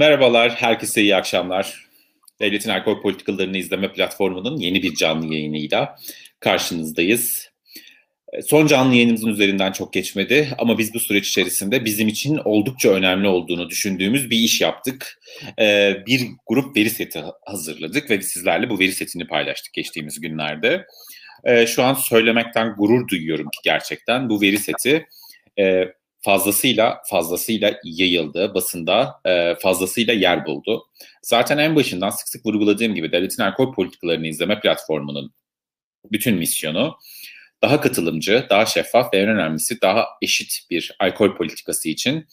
Merhabalar, herkese iyi akşamlar. Devletin Alkol Politikalarını İzleme Platformu'nun yeni bir canlı yayınıyla karşınızdayız. Son canlı yayınımızın üzerinden çok geçmedi ama biz bu süreç içerisinde bizim için oldukça önemli olduğunu düşündüğümüz bir iş yaptık. Ee, bir grup veri seti hazırladık ve sizlerle bu veri setini paylaştık geçtiğimiz günlerde. Ee, şu an söylemekten gurur duyuyorum ki gerçekten bu veri seti e, fazlasıyla fazlasıyla yayıldı basında e, fazlasıyla yer buldu. Zaten en başından sık sık vurguladığım gibi devletin alkol politikalarını izleme platformunun bütün misyonu daha katılımcı, daha şeffaf ve en önemlisi daha eşit bir alkol politikası için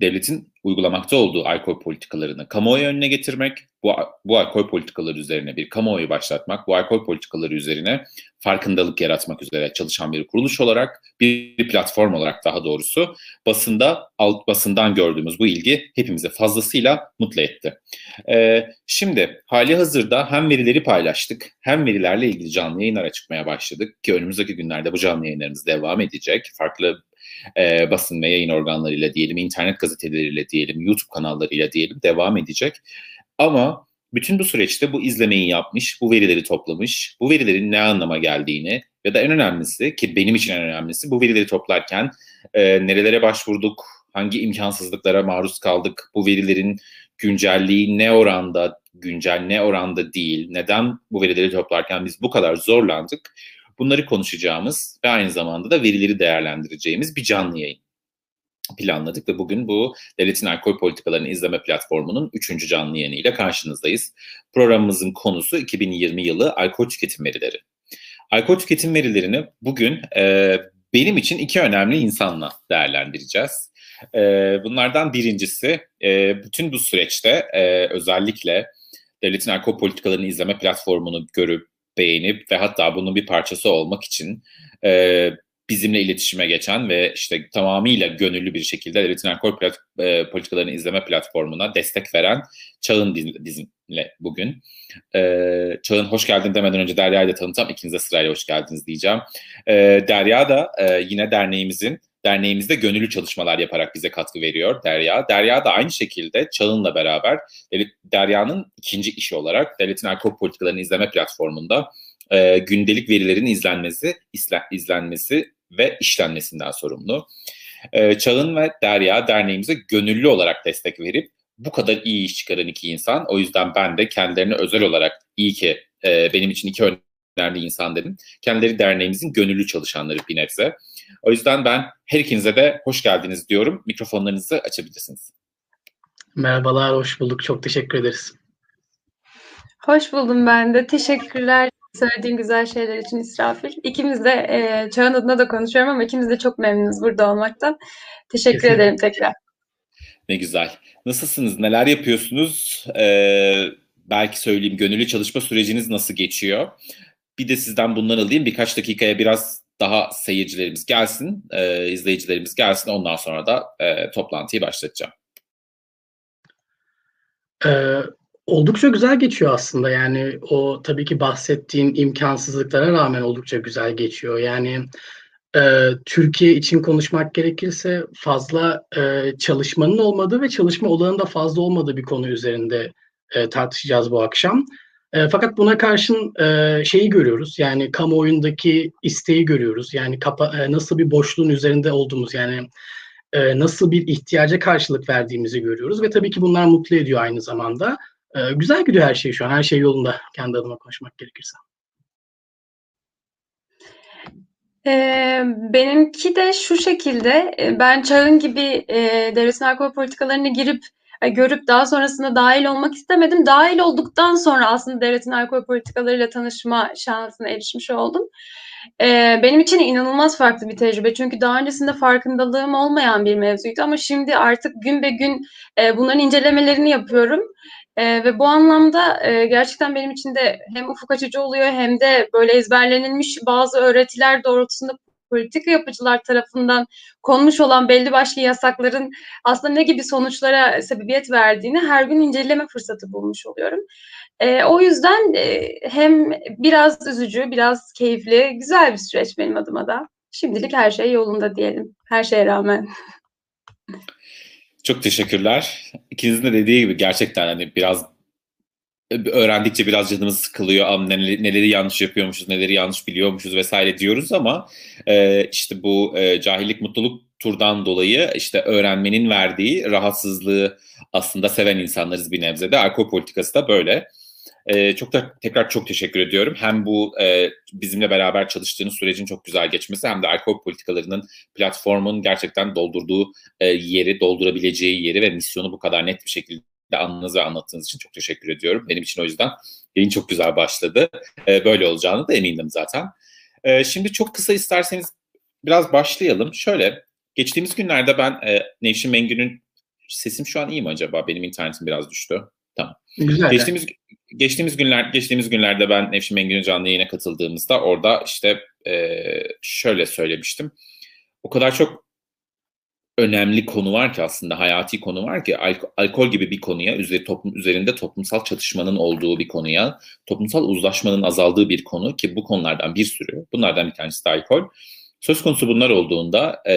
devletin uygulamakta olduğu alkol politikalarını kamuoyu önüne getirmek, bu, bu alkol politikaları üzerine bir kamuoyu başlatmak, bu alkol politikaları üzerine farkındalık yaratmak üzere çalışan bir kuruluş olarak, bir platform olarak daha doğrusu basında alt basından gördüğümüz bu ilgi hepimize fazlasıyla mutlu etti. Ee, şimdi hali hazırda hem verileri paylaştık hem verilerle ilgili canlı yayınlara çıkmaya başladık ki önümüzdeki günlerde bu canlı yayınlarımız devam edecek. Farklı e, basın ve yayın organlarıyla diyelim, internet gazeteleriyle diyelim, YouTube kanallarıyla diyelim devam edecek. Ama bütün bu süreçte bu izlemeyi yapmış, bu verileri toplamış, bu verilerin ne anlama geldiğini ya da en önemlisi ki benim için en önemlisi bu verileri toplarken e, nerelere başvurduk, hangi imkansızlıklara maruz kaldık, bu verilerin güncelliği ne oranda güncel ne oranda değil, neden bu verileri toplarken biz bu kadar zorlandık Bunları konuşacağımız ve aynı zamanda da verileri değerlendireceğimiz bir canlı yayın planladık ve bugün bu Devletin Alkol Politikalarını İzleme Platformu'nun 3. canlı yayınıyla karşınızdayız. Programımızın konusu 2020 yılı alkol tüketim verileri. Alkol tüketim verilerini bugün e, benim için iki önemli insanla değerlendireceğiz. E, bunlardan birincisi e, bütün bu süreçte e, özellikle Devletin Alkol Politikalarını İzleme Platformu'nu görüp beğenip ve hatta bunun bir parçası olmak için e, bizimle iletişime geçen ve işte tamamıyla gönüllü bir şekilde devletin alkol plat, e, politikalarını izleme platformuna destek veren Çağın bizimle bugün. E, Çağın hoş geldin demeden önce Derya'yı da tanıtacağım. İkinize sırayla hoş geldiniz diyeceğim. E, Derya da e, yine derneğimizin derneğimizde gönüllü çalışmalar yaparak bize katkı veriyor Derya. Derya da aynı şekilde Çağın'la beraber Derya'nın ikinci işi olarak Devletin Alkol Politikalarını izleme platformunda e, gündelik verilerin izlenmesi, izle, izlenmesi ve işlenmesinden sorumlu. E, Çağın ve Derya derneğimize gönüllü olarak destek verip bu kadar iyi iş çıkaran iki insan. O yüzden ben de kendilerine özel olarak iyi ki e, benim için iki önemli insan dedim. Kendileri derneğimizin gönüllü çalışanları bir nebze. O yüzden ben her ikinize de hoş geldiniz diyorum. Mikrofonlarınızı açabilirsiniz. Merhabalar, hoş bulduk. Çok teşekkür ederiz. Hoş buldum ben de. Teşekkürler söylediğin güzel şeyler için İsrafil. İkimiz de e, Çağın adına da konuşuyorum ama ikimiz de çok memnunuz burada olmaktan. Teşekkür Kesinlikle. ederim tekrar. Ne güzel. Nasılsınız? Neler yapıyorsunuz? Ee, belki söyleyeyim gönüllü çalışma süreciniz nasıl geçiyor? Bir de sizden bundan alayım. Birkaç dakikaya biraz daha seyircilerimiz gelsin, e, izleyicilerimiz gelsin. Ondan sonra da e, toplantıyı başlatacağım. Ee, oldukça güzel geçiyor aslında. Yani o tabii ki bahsettiğin imkansızlıklara rağmen oldukça güzel geçiyor. Yani e, Türkiye için konuşmak gerekirse fazla e, çalışmanın olmadığı ve çalışma olanın da fazla olmadığı bir konu üzerinde e, tartışacağız bu akşam. E, fakat buna karşın e, şeyi görüyoruz. Yani kamuoyundaki isteği görüyoruz. Yani kapa, e, nasıl bir boşluğun üzerinde olduğumuz yani e, nasıl bir ihtiyaca karşılık verdiğimizi görüyoruz ve tabii ki bunlar mutlu ediyor aynı zamanda. E, güzel gidiyor her şey şu an. Her şey yolunda kendi adıma konuşmak gerekirse. Ee, benimki de şu şekilde, ben Çağın gibi e, devletin alkol politikalarına girip e, görüp daha sonrasında dahil olmak istemedim. Dahil olduktan sonra aslında devletin alkol politikalarıyla tanışma şansına erişmiş oldum. Benim için inanılmaz farklı bir tecrübe. Çünkü daha öncesinde farkındalığım olmayan bir mevzuydu ama şimdi artık gün be gün bunların incelemelerini yapıyorum. Ve bu anlamda gerçekten benim için de hem ufuk açıcı oluyor hem de böyle ezberlenilmiş bazı öğretiler doğrultusunda politika yapıcılar tarafından konmuş olan belli başlı yasakların aslında ne gibi sonuçlara sebebiyet verdiğini her gün inceleme fırsatı bulmuş oluyorum. E, o yüzden e, hem biraz üzücü, biraz keyifli, güzel bir süreç benim adıma da. Şimdilik her şey yolunda diyelim. Her şeye rağmen. Çok teşekkürler. İkinizin de dediği gibi gerçekten hani biraz öğrendikçe biraz canımız sıkılıyor. Am neleri, neleri yanlış yapıyormuşuz, neleri yanlış biliyormuşuz vesaire diyoruz ama e, işte bu e, cahillik mutluluk turdan dolayı işte öğrenmenin verdiği rahatsızlığı aslında seven insanlarız bir nebze de. Alkol politikası da böyle. E, çok da tekrar çok teşekkür ediyorum. Hem bu bizimle beraber çalıştığınız sürecin çok güzel geçmesi hem de alkol politikalarının platformun gerçekten doldurduğu yeri, doldurabileceği yeri ve misyonu bu kadar net bir şekilde anladığınız ve anlattığınız için çok teşekkür ediyorum. Benim için o yüzden yayın çok güzel başladı. E, böyle olacağını da emindim zaten. E, şimdi çok kısa isterseniz biraz başlayalım. Şöyle, geçtiğimiz günlerde ben e, Nevşin Mengü'nün sesim şu an iyi mi acaba? Benim internetim biraz düştü. Tamam. Güzel. Geçtiğimiz geçtiğimiz günler geçtiğimiz günlerde ben Nevşin Mengü'nün canlı yayına katıldığımızda orada işte e, şöyle söylemiştim. O kadar çok önemli konu var ki aslında hayati konu var ki al- alkol gibi bir konuya üzeri toplum üzerinde toplumsal çatışmanın olduğu bir konuya toplumsal uzlaşmanın azaldığı bir konu ki bu konulardan bir sürü bunlardan bir tanesi de alkol. Söz konusu bunlar olduğunda e,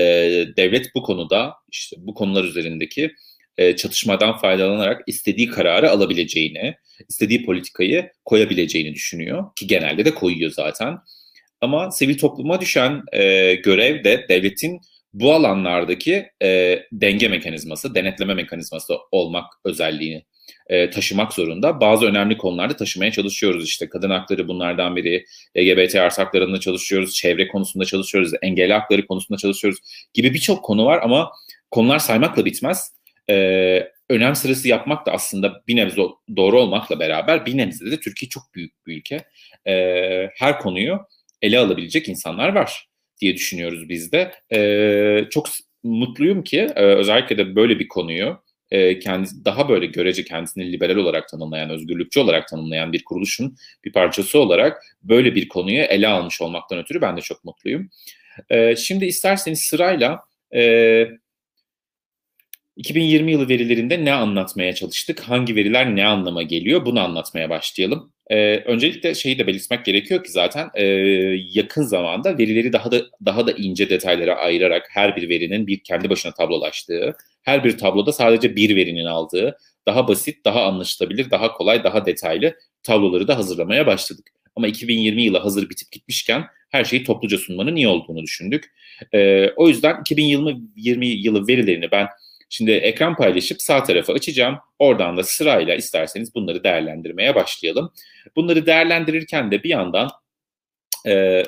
devlet bu konuda işte bu konular üzerindeki e, çatışmadan faydalanarak istediği kararı alabileceğini istediği politikayı koyabileceğini düşünüyor ki genelde de koyuyor zaten. Ama sivil topluma düşen e, görev de devletin bu alanlardaki e, denge mekanizması, denetleme mekanizması olmak özelliğini e, taşımak zorunda. Bazı önemli konularda taşımaya çalışıyoruz. İşte kadın hakları bunlardan biri, LGBT artı haklarında çalışıyoruz, çevre konusunda çalışıyoruz, engelli hakları konusunda çalışıyoruz gibi birçok konu var ama konular saymakla bitmez. E, önem sırası yapmak da aslında bir nebze doğru olmakla beraber bir nebze de Türkiye çok büyük bir ülke. E, her konuyu ele alabilecek insanlar var diye düşünüyoruz biz de. E, çok mutluyum ki e, özellikle de böyle bir konuyu e, kendisi daha böyle görece kendisini liberal olarak tanımlayan, özgürlükçü olarak tanımlayan bir kuruluşun bir parçası olarak böyle bir konuyu ele almış olmaktan ötürü ben de çok mutluyum. E, şimdi isterseniz sırayla e, 2020 yılı verilerinde ne anlatmaya çalıştık? Hangi veriler ne anlama geliyor? Bunu anlatmaya başlayalım. Ee, öncelikle şeyi de belirtmek gerekiyor ki zaten e, yakın zamanda verileri daha da daha da ince detaylara ayırarak her bir verinin bir kendi başına tablolaştığı, her bir tabloda sadece bir verinin aldığı, daha basit, daha anlaşılabilir, daha kolay, daha detaylı tabloları da hazırlamaya başladık. Ama 2020 yılı hazır bitip gitmişken her şeyi topluca sunmanın iyi olduğunu düşündük. Ee, o yüzden 2020 yılı verilerini ben Şimdi ekran paylaşıp sağ tarafa açacağım. Oradan da sırayla isterseniz bunları değerlendirmeye başlayalım. Bunları değerlendirirken de bir yandan e,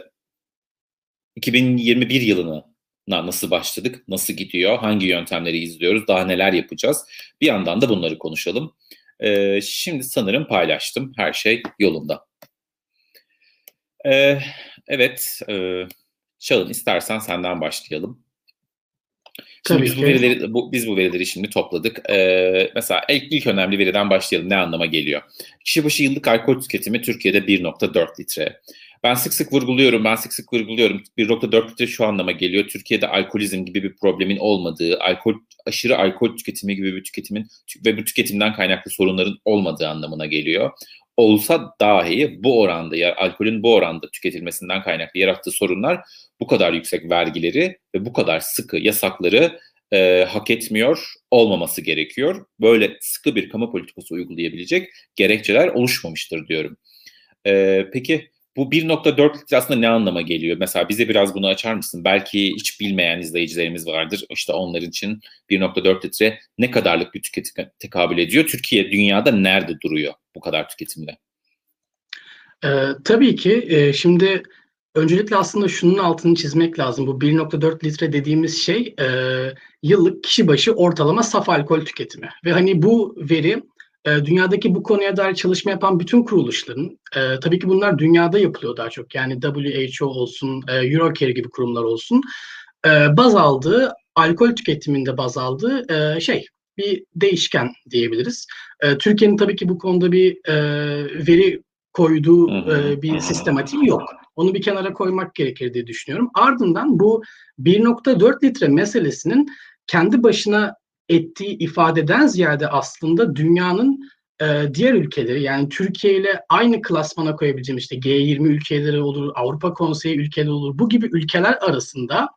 2021 yılını nasıl başladık, nasıl gidiyor, hangi yöntemleri izliyoruz, daha neler yapacağız. Bir yandan da bunları konuşalım. E, şimdi sanırım paylaştım, her şey yolunda. E, evet, e, Şahın istersen senden başlayalım. Şimdi biz bu verileri bu, biz bu verileri şimdi topladık. Ee, mesela ilk, ilk önemli veriden başlayalım. Ne anlama geliyor? Kişi başı yıllık alkol tüketimi Türkiye'de 1.4 litre. Ben sık sık vurguluyorum, ben sık sık vurguluyorum. 1.4 litre şu anlama geliyor. Türkiye'de alkolizm gibi bir problemin olmadığı, alkol aşırı alkol tüketimi gibi bir tüketimin ve bu tüketimden kaynaklı sorunların olmadığı anlamına geliyor olsa dahi bu oranda ya alkolün bu oranda tüketilmesinden kaynaklı yarattığı sorunlar bu kadar yüksek vergileri ve bu kadar sıkı yasakları e, hak etmiyor olmaması gerekiyor. Böyle sıkı bir kamu politikası uygulayabilecek gerekçeler oluşmamıştır diyorum. E, peki bu 1.4 litre aslında ne anlama geliyor? Mesela bize biraz bunu açar mısın? Belki hiç bilmeyen izleyicilerimiz vardır. İşte onlar için 1.4 litre ne kadarlık bir tüketim tekabül ediyor? Türkiye dünyada nerede duruyor bu kadar tüketimde? Ee, tabii ki. E, şimdi öncelikle aslında şunun altını çizmek lazım. Bu 1.4 litre dediğimiz şey e, yıllık kişi başı ortalama saf alkol tüketimi. Ve hani bu veri e, dünyadaki bu konuya dair çalışma yapan bütün kuruluşların, e, tabii ki bunlar dünyada yapılıyor daha çok. Yani WHO olsun, e, Eurocare gibi kurumlar olsun, e, baz aldığı, alkol tüketiminde baz aldığı e, şey, bir değişken diyebiliriz. E, Türkiye'nin tabii ki bu konuda bir e, veri koyduğu e, bir sistematiği yok. Onu bir kenara koymak gerekir diye düşünüyorum. Ardından bu 1.4 litre meselesinin kendi başına ettiği ifadeden ziyade aslında dünyanın e, diğer ülkeleri yani Türkiye ile aynı klasmana koyabileceğim işte G20 ülkeleri olur, Avrupa Konseyi ülkeleri olur. Bu gibi ülkeler arasında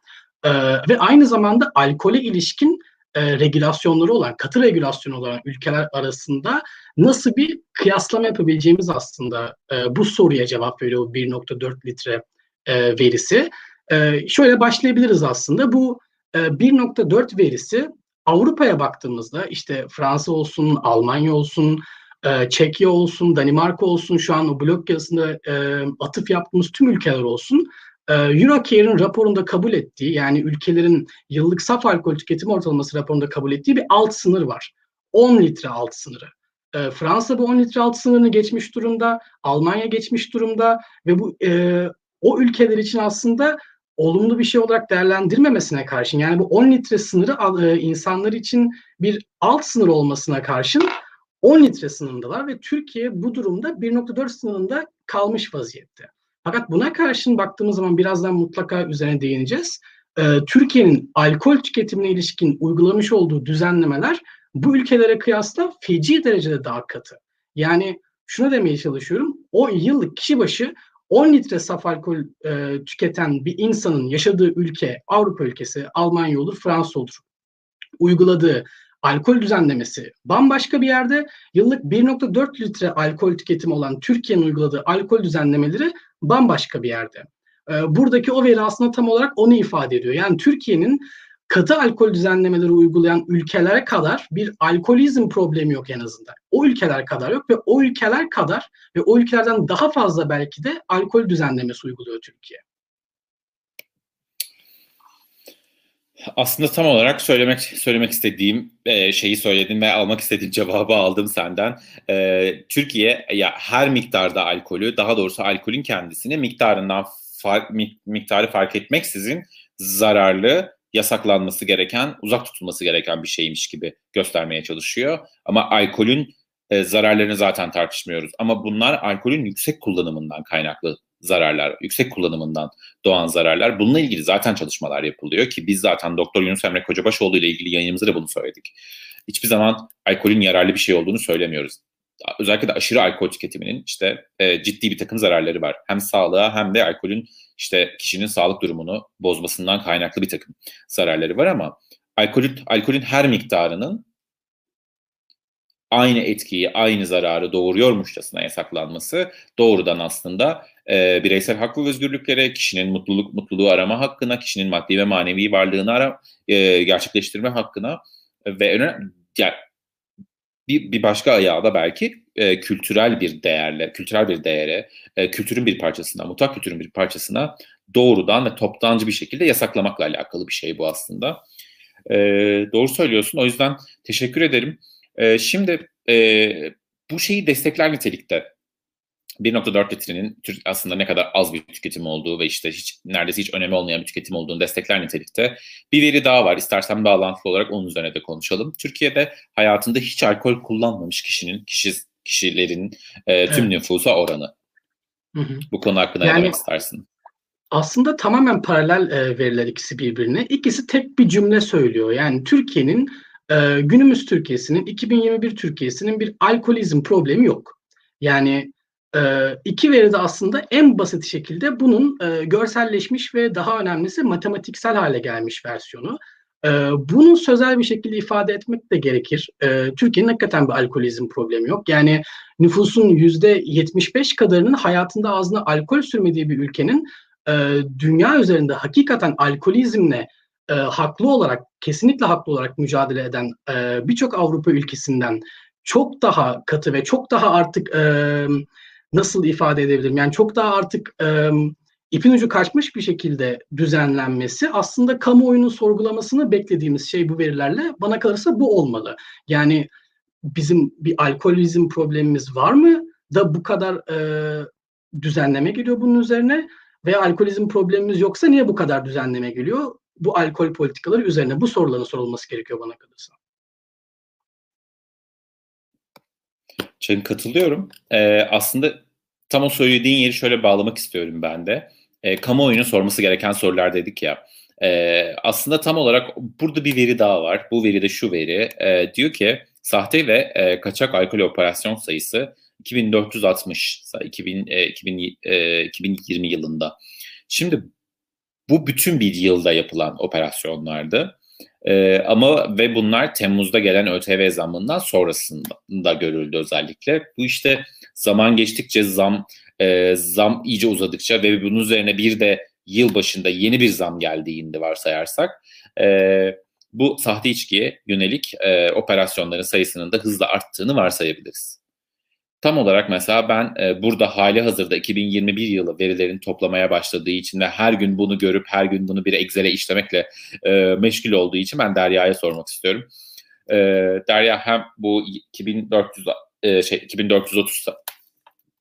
e, ve aynı zamanda alkole ilişkin e, regülasyonları olan, katı regülasyonu olan ülkeler arasında nasıl bir kıyaslama yapabileceğimiz aslında e, bu soruya cevap veriyor 1.4 litre e, verisi. E, şöyle başlayabiliriz aslında. Bu e, 1.4 verisi Avrupa'ya baktığımızda işte Fransa olsun, Almanya olsun, e, Çekya olsun, Danimarka olsun, şu an o blok yazısında e, atıf yaptığımız tüm ülkeler olsun. E, Eurocare'ın raporunda kabul ettiği yani ülkelerin yıllık saf alkol tüketimi ortalaması raporunda kabul ettiği bir alt sınır var. 10 litre alt sınırı. E, Fransa bu 10 litre alt sınırını geçmiş durumda, Almanya geçmiş durumda ve bu e, o ülkeler için aslında olumlu bir şey olarak değerlendirmemesine karşın yani bu 10 litre sınırı e, insanlar için bir alt sınır olmasına karşın 10 litre sınırındalar ve Türkiye bu durumda 1.4 sınırında kalmış vaziyette. Fakat buna karşın baktığımız zaman birazdan mutlaka üzerine değineceğiz. Ee, Türkiye'nin alkol tüketimine ilişkin uygulamış olduğu düzenlemeler bu ülkelere kıyasla feci derecede daha katı. Yani şunu demeye çalışıyorum. O yıllık kişi başı 10 litre saf alkol e, tüketen bir insanın yaşadığı ülke, Avrupa ülkesi, Almanya olur, Fransa olur. Uyguladığı alkol düzenlemesi bambaşka bir yerde. Yıllık 1.4 litre alkol tüketimi olan Türkiye'nin uyguladığı alkol düzenlemeleri bambaşka bir yerde. Ee, buradaki o veri aslında tam olarak onu ifade ediyor. Yani Türkiye'nin katı alkol düzenlemeleri uygulayan ülkelere kadar bir alkolizm problemi yok en azından. O ülkeler kadar yok ve o ülkeler kadar ve o ülkelerden daha fazla belki de alkol düzenlemesi uyguluyor Türkiye. Aslında tam olarak söylemek söylemek istediğim e, şeyi söyledin ve almak istediğim cevabı aldım senden. E, Türkiye ya her miktarda alkolü, daha doğrusu alkolün kendisini miktarından fark, miktarı fark etmeksizin zararlı, yasaklanması gereken, uzak tutulması gereken bir şeymiş gibi göstermeye çalışıyor. Ama alkolün e, zararlarını zaten tartışmıyoruz. Ama bunlar alkolün yüksek kullanımından kaynaklı zararlar, yüksek kullanımından doğan zararlar. Bununla ilgili zaten çalışmalar yapılıyor ki biz zaten Doktor Yunus Emre Kocabaşoğlu ile ilgili yayınımızda da bunu söyledik. Hiçbir zaman alkolün yararlı bir şey olduğunu söylemiyoruz. Özellikle de aşırı alkol tüketiminin işte e, ciddi bir takım zararları var. Hem sağlığa hem de alkolün işte kişinin sağlık durumunu bozmasından kaynaklı bir takım zararları var ama alkolün, alkolün her miktarının aynı etkiyi, aynı zararı doğuruyormuşçasına yasaklanması doğrudan aslında e, bireysel hak ve özgürlüklere, kişinin mutluluk mutluluğu arama hakkına, kişinin maddi ve manevi varlığını ara, e, gerçekleştirme hakkına ve önemli, yani bir, bir başka ayağı da belki e, kültürel bir değerle, kültürel bir değere, e, kültürün bir parçasına, mutlak kültürün bir parçasına doğrudan ve toptancı bir şekilde yasaklamakla alakalı bir şey bu aslında. E, doğru söylüyorsun. O yüzden teşekkür ederim. E, şimdi e, bu şeyi destekler nitelikte 1.4 litrenin aslında ne kadar az bir tüketim olduğu ve işte hiç neredeyse hiç önemi olmayan bir tüketim olduğunu destekler nitelikte. Bir veri daha var. İstersen bağlantılı olarak onun üzerine de konuşalım. Türkiye'de hayatında hiç alkol kullanmamış kişinin, kişi, kişilerin e, tüm evet. nüfusa oranı. Hı hı. Bu konu hakkında yani, ne demek istersin? Aslında tamamen paralel e, veriler ikisi birbirine. İkisi tek bir cümle söylüyor. Yani Türkiye'nin e, günümüz Türkiye'sinin 2021 Türkiye'sinin bir alkolizm problemi yok. Yani e, iki veri de aslında en basit şekilde bunun e, görselleşmiş ve daha önemlisi matematiksel hale gelmiş versiyonu. E, bunu sözel bir şekilde ifade etmek de gerekir. E, Türkiye'nin hakikaten bir alkolizm problemi yok. Yani nüfusun yüzde 75 kadarının hayatında ağzına alkol sürmediği bir ülkenin e, dünya üzerinde hakikaten alkolizmle e, haklı olarak, kesinlikle haklı olarak mücadele eden e, birçok Avrupa ülkesinden çok daha katı ve çok daha artık e, nasıl ifade edebilirim? Yani çok daha artık e, ipin ucu kaçmış bir şekilde düzenlenmesi aslında kamuoyunun sorgulamasını beklediğimiz şey bu verilerle bana kalırsa bu olmalı. Yani bizim bir alkolizm problemimiz var mı da bu kadar e, düzenleme geliyor bunun üzerine veya alkolizm problemimiz yoksa niye bu kadar düzenleme geliyor? Bu alkol politikaları üzerine bu soruların sorulması gerekiyor bana kalırsa. Çın katılıyorum. Ee, aslında tam o söylediğin yeri şöyle bağlamak istiyorum ben de. Ee, kamuoyunun sorması gereken sorular dedik ya. Ee, aslında tam olarak burada bir veri daha var. Bu veri de şu veri. Ee, diyor ki sahte ve e, kaçak alkol operasyon sayısı 2460 2000, e, 2000, e, 2020 yılında. Şimdi bu bütün bir yılda yapılan operasyonlardı. E, ama ve bunlar Temmuz'da gelen ÖTV zammından sonrasında görüldü özellikle. Bu işte zaman geçtikçe zam e, zam iyice uzadıkça ve bunun üzerine bir de yıl başında yeni bir zam geldiğinde varsayarsak e, bu sahte içkiye yönelik e, operasyonların sayısının da hızla arttığını varsayabiliriz. Tam olarak mesela ben e, burada hali hazırda 2021 yılı verilerin toplamaya başladığı için ve her gün bunu görüp her gün bunu bir Excel'e işlemekle e, meşgul olduğu için ben Derya'ya sormak istiyorum. E, Derya hem bu 2400 e, şey 2430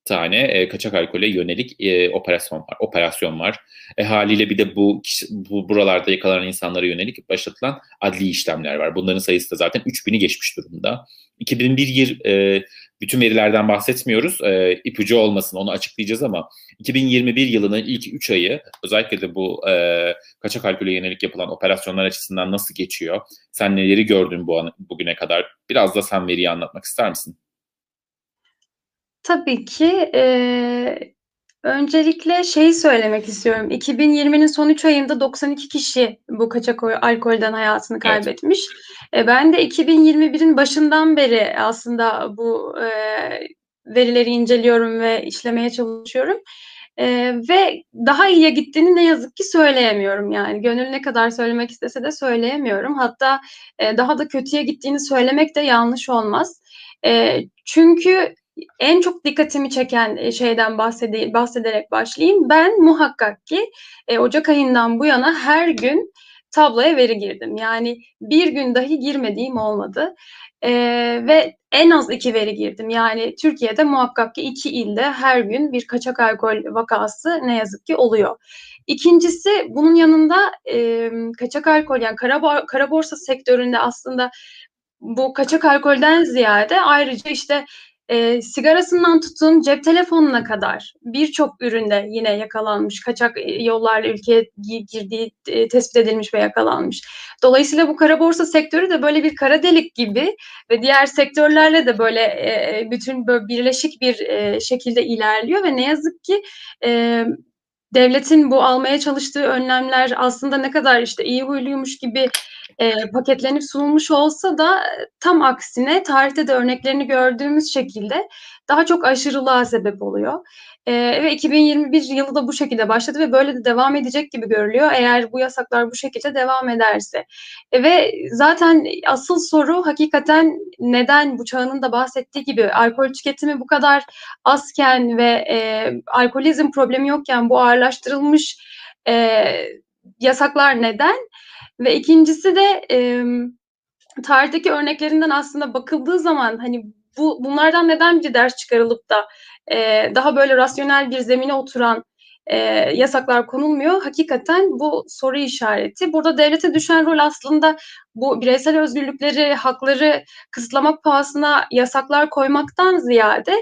tane e, kaçak alkole yönelik e, operasyon var. Operasyon var. E, haliyle bir de bu, bu buralarda yakalanan insanlara yönelik başlatılan adli işlemler var. Bunların sayısı da zaten 3000'i geçmiş durumda. 2001 yıl e, bütün verilerden bahsetmiyoruz. E, ipucu olmasın onu açıklayacağız ama 2021 yılının ilk 3 ayı özellikle de bu e, kaçak alkole yönelik yapılan operasyonlar açısından nasıl geçiyor? Sen neleri gördün bu an, bugüne kadar? Biraz da sen veriyi anlatmak ister misin? Tabii ki. Eee, öncelikle şeyi söylemek istiyorum. 2020'nin son 3 ayında 92 kişi bu kaçak alkolden hayatını Evet. kaybetmiş. E, ben de 2021'in başından beri aslında bu, eee, verileri inceliyorum ve işlemeye çalışıyorum. Eee, ve daha iyiye gittiğini ne yazık ki söyleyemiyorum. Yani gönül ne kadar söylemek istese de söyleyemiyorum. Hatta, eee, daha da kötüye gittiğini söylemek de yanlış olmaz. Eee, çünkü en çok dikkatimi çeken e, şeyden bahsede bahsederek başlayayım. Ben muhakkak ki e, Ocak ayından bu yana her gün tabloya veri girdim. Yani bir gün dahi girmediğim olmadı. E, ve en az iki veri girdim. Yani Türkiye'de muhakkak ki iki ilde her gün bir kaçak alkol vakası ne yazık ki oluyor. İkincisi bunun yanında e, kaçak alkol yani kara, kara borsa sektöründe aslında bu kaçak alkolden ziyade ayrıca işte e, sigarasından tutun cep telefonuna kadar birçok üründe yine yakalanmış, kaçak yollarla ülkeye girdiği e, tespit edilmiş ve yakalanmış. Dolayısıyla bu kara borsa sektörü de böyle bir kara delik gibi ve diğer sektörlerle de böyle e, bütün böyle birleşik bir e, şekilde ilerliyor ve ne yazık ki e, devletin bu almaya çalıştığı önlemler aslında ne kadar işte iyi huyluymuş gibi e, paketlenip sunulmuş olsa da tam aksine tarihte de örneklerini gördüğümüz şekilde daha çok aşırılığa sebep oluyor. E, ve 2021 yılı da bu şekilde başladı ve böyle de devam edecek gibi görülüyor eğer bu yasaklar bu şekilde devam ederse. E, ve zaten asıl soru hakikaten neden bu çağının da bahsettiği gibi alkol tüketimi bu kadar azken ve e, alkolizm problemi yokken bu ağırlaştırılmış e, yasaklar neden? Ve ikincisi de e, tarihteki örneklerinden aslında bakıldığı zaman hani bu bunlardan neden bir ders çıkarılıp da e, daha böyle rasyonel bir zemine oturan e, yasaklar konulmuyor. Hakikaten bu soru işareti. Burada devlete düşen rol aslında bu bireysel özgürlükleri, hakları kısıtlamak pahasına yasaklar koymaktan ziyade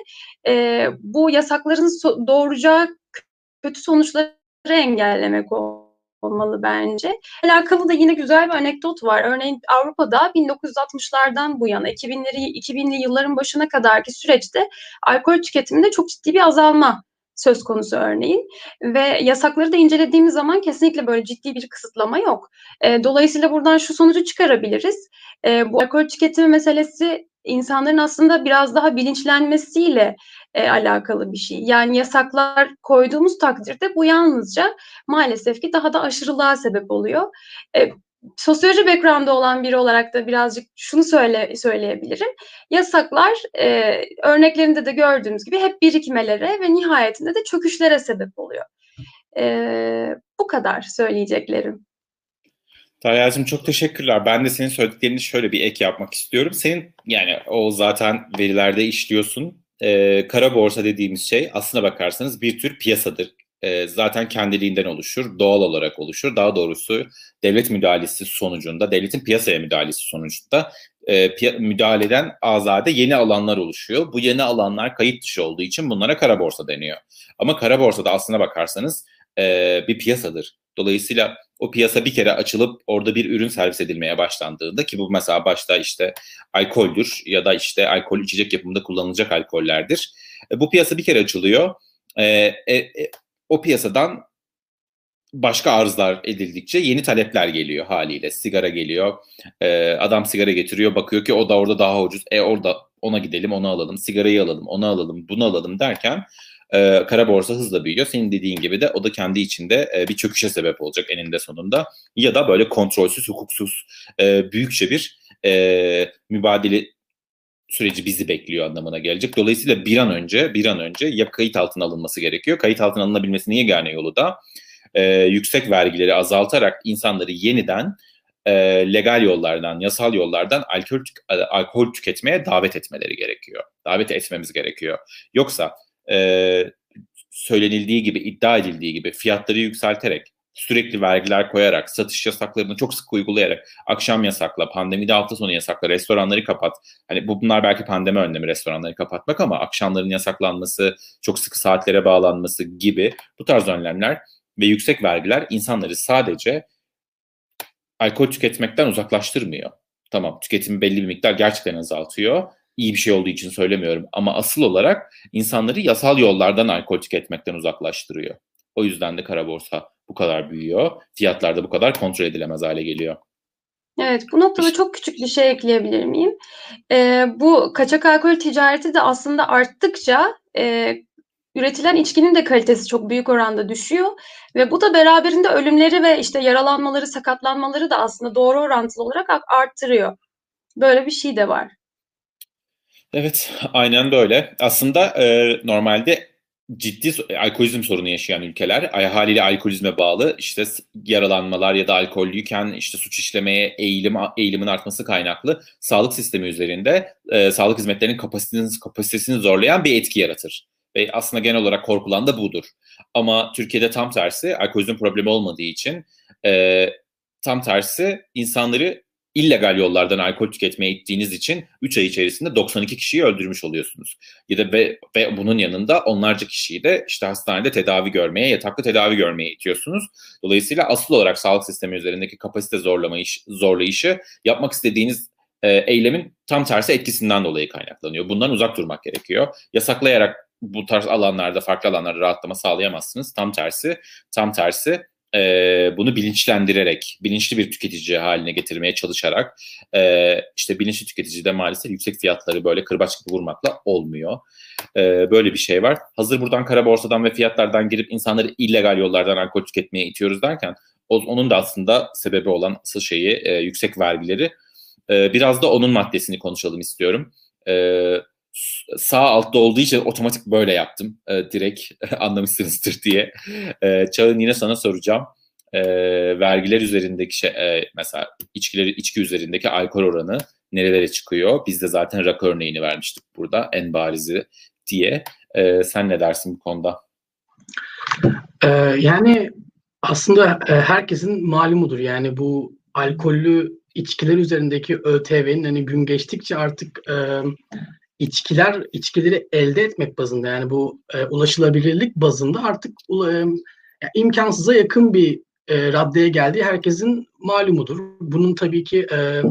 e, bu yasakların so- doğuracağı kötü sonuçları engellemek olmalı olmalı bence. Alakalı da yine güzel bir anekdot var. Örneğin Avrupa'da 1960'lardan bu yana 2000'leri 2000'li yılların başına kadarki süreçte alkol tüketiminde çok ciddi bir azalma söz konusu örneğin ve yasakları da incelediğimiz zaman kesinlikle böyle ciddi bir kısıtlama yok. E, dolayısıyla buradan şu sonucu çıkarabiliriz. E, bu alkol tüketimi meselesi insanların aslında biraz daha bilinçlenmesiyle e, alakalı bir şey. Yani yasaklar koyduğumuz takdirde bu yalnızca maalesef ki daha da aşırılığa sebep oluyor. E, sosyoloji background'da olan biri olarak da birazcık şunu söyle söyleyebilirim. Yasaklar e, örneklerinde de gördüğümüz gibi hep birikmelere ve nihayetinde de çöküşlere sebep oluyor. E, bu kadar söyleyeceklerim. Tayyacığım çok teşekkürler. Ben de senin söylediklerini şöyle bir ek yapmak istiyorum. Senin yani o zaten verilerde işliyorsun. Ee, kara borsa dediğimiz şey aslına bakarsanız bir tür piyasadır. Ee, zaten kendiliğinden oluşur, doğal olarak oluşur. Daha doğrusu devlet müdahalesi sonucunda, devletin piyasaya müdahalesi sonucunda e, müdahaleden azade yeni alanlar oluşuyor. Bu yeni alanlar kayıt dışı olduğu için bunlara kara borsa deniyor. Ama kara borsada aslına bakarsanız e, bir piyasadır. Dolayısıyla o piyasa bir kere açılıp orada bir ürün servis edilmeye başlandığında ki bu mesela başta işte alkoldür ya da işte alkol içecek yapımında kullanılacak alkollerdir. E, bu piyasa bir kere açılıyor. E, e, e, o piyasadan başka arzlar edildikçe yeni talepler geliyor haliyle. Sigara geliyor. E, adam sigara getiriyor. Bakıyor ki o da orada daha ucuz. E orada ona gidelim onu alalım. Sigarayı alalım onu alalım bunu alalım derken e, kara borsa hızla büyüyor. Senin dediğin gibi de o da kendi içinde e, bir çöküşe sebep olacak eninde sonunda. Ya da böyle kontrolsüz, hukuksuz, e, büyükçe bir e, mübadele süreci bizi bekliyor anlamına gelecek. Dolayısıyla bir an önce bir an önce ya kayıt altına alınması gerekiyor. Kayıt altına alınabilmesinin yegane yolu da e, yüksek vergileri azaltarak insanları yeniden e, legal yollardan, yasal yollardan alkol, alkol tüketmeye davet etmeleri gerekiyor. Davet etmemiz gerekiyor. Yoksa e, söylenildiği gibi, iddia edildiği gibi fiyatları yükselterek, sürekli vergiler koyarak, satış yasaklarını çok sık uygulayarak, akşam yasakla, pandemide hafta sonu yasakla, restoranları kapat. Hani bu bunlar belki pandemi önlemi restoranları kapatmak ama akşamların yasaklanması, çok sıkı saatlere bağlanması gibi bu tarz önlemler ve yüksek vergiler insanları sadece alkol tüketmekten uzaklaştırmıyor. Tamam tüketimi belli bir miktar gerçekten azaltıyor iyi bir şey olduğu için söylemiyorum ama asıl olarak insanları yasal yollardan alkol tüketmekten uzaklaştırıyor. O yüzden de kara borsa bu kadar büyüyor. Fiyatlar da bu kadar kontrol edilemez hale geliyor. Evet, bu noktada çok küçük bir şey ekleyebilir miyim? Ee, bu kaçak alkol ticareti de aslında arttıkça e, üretilen içkinin de kalitesi çok büyük oranda düşüyor ve bu da beraberinde ölümleri ve işte yaralanmaları, sakatlanmaları da aslında doğru orantılı olarak arttırıyor. Böyle bir şey de var. Evet, aynen böyle. Aslında e, normalde ciddi alkolizm sorunu yaşayan ülkeler haliyle alkolizme bağlı işte yaralanmalar ya da alkollüyken işte suç işlemeye eğilim eğilimin artması kaynaklı sağlık sistemi üzerinde e, sağlık hizmetlerinin kapasitesini, kapasitesini zorlayan bir etki yaratır. Ve aslında genel olarak korkulan da budur. Ama Türkiye'de tam tersi alkolizm problemi olmadığı için e, tam tersi insanları illegal yollardan alkol tüketmeye ittiğiniz için 3 ay içerisinde 92 kişiyi öldürmüş oluyorsunuz. Ya da ve, ve bunun yanında onlarca kişiyi de işte hastanede tedavi görmeye, yataklı tedavi görmeye itiyorsunuz. Dolayısıyla asıl olarak sağlık sistemi üzerindeki kapasite zorlama iş, zorlayışı yapmak istediğiniz e, eylemin tam tersi etkisinden dolayı kaynaklanıyor. Bundan uzak durmak gerekiyor. Yasaklayarak bu tarz alanlarda, farklı alanlarda rahatlama sağlayamazsınız. Tam tersi, tam tersi e, bunu bilinçlendirerek, bilinçli bir tüketici haline getirmeye çalışarak e, işte bilinçli tüketici de maalesef yüksek fiyatları böyle kırbaç gibi vurmakla olmuyor. E, böyle bir şey var. Hazır buradan kara borsadan ve fiyatlardan girip insanları illegal yollardan alkol tüketmeye itiyoruz derken onun da aslında sebebi olan asıl şeyi e, yüksek vergileri. E, biraz da onun maddesini konuşalım istiyorum. E, sağ altta olduğu için otomatik böyle yaptım. E, direkt anlamışsınızdır diye. E, Çağın yine sana soracağım. E, vergiler üzerindeki şey, e, mesela içkileri içki üzerindeki alkol oranı nerelere çıkıyor? Biz de zaten rakı örneğini vermiştik burada en barizi diye. E, sen ne dersin bu konuda? Ee, yani aslında e, herkesin malumudur. Yani bu alkollü içkiler üzerindeki ÖTV'nin hani gün geçtikçe artık e, içkiler içkileri elde etmek bazında yani bu e, ulaşılabilirlik bazında artık e, yani imkansıza yakın bir e, raddeye geldiği herkesin malumudur. Bunun tabii ki e,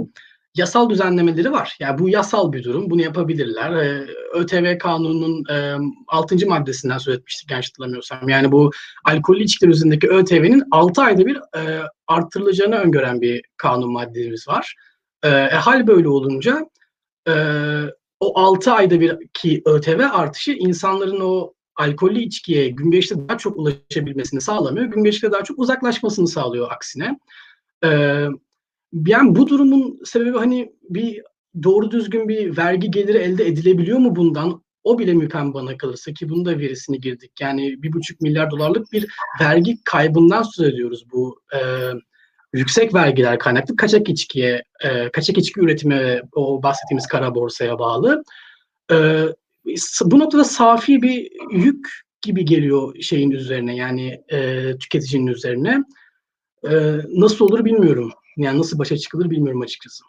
yasal düzenlemeleri var. Yani bu yasal bir durum. Bunu yapabilirler. E, ÖTV kanununun e, 6. maddesinden söz etmiştik yanlış hatırlamıyorsam. Yani bu alkollü içkiler üzerindeki ÖTV'nin 6 ayda bir e, artırılacağını öngören bir kanun maddemiz var. E, e, hal böyle olunca e, o 6 ayda bir ki ÖTV artışı insanların o alkollü içkiye gün geçtikçe daha çok ulaşabilmesini sağlamıyor. Gün geçtikçe daha çok uzaklaşmasını sağlıyor aksine. Ee, yani bu durumun sebebi hani bir doğru düzgün bir vergi geliri elde edilebiliyor mu bundan? O bile müpem bana kalırsa ki bunun da verisini girdik. Yani bir buçuk milyar dolarlık bir vergi kaybından söz ediyoruz bu e, yüksek vergiler kaynaklı kaçak içkiye, e, kaçak içki üretimi o bahsettiğimiz kara borsaya bağlı. E, bu noktada safi bir yük gibi geliyor şeyin üzerine yani e, tüketicinin üzerine. E, nasıl olur bilmiyorum. Yani nasıl başa çıkılır bilmiyorum açıkçası.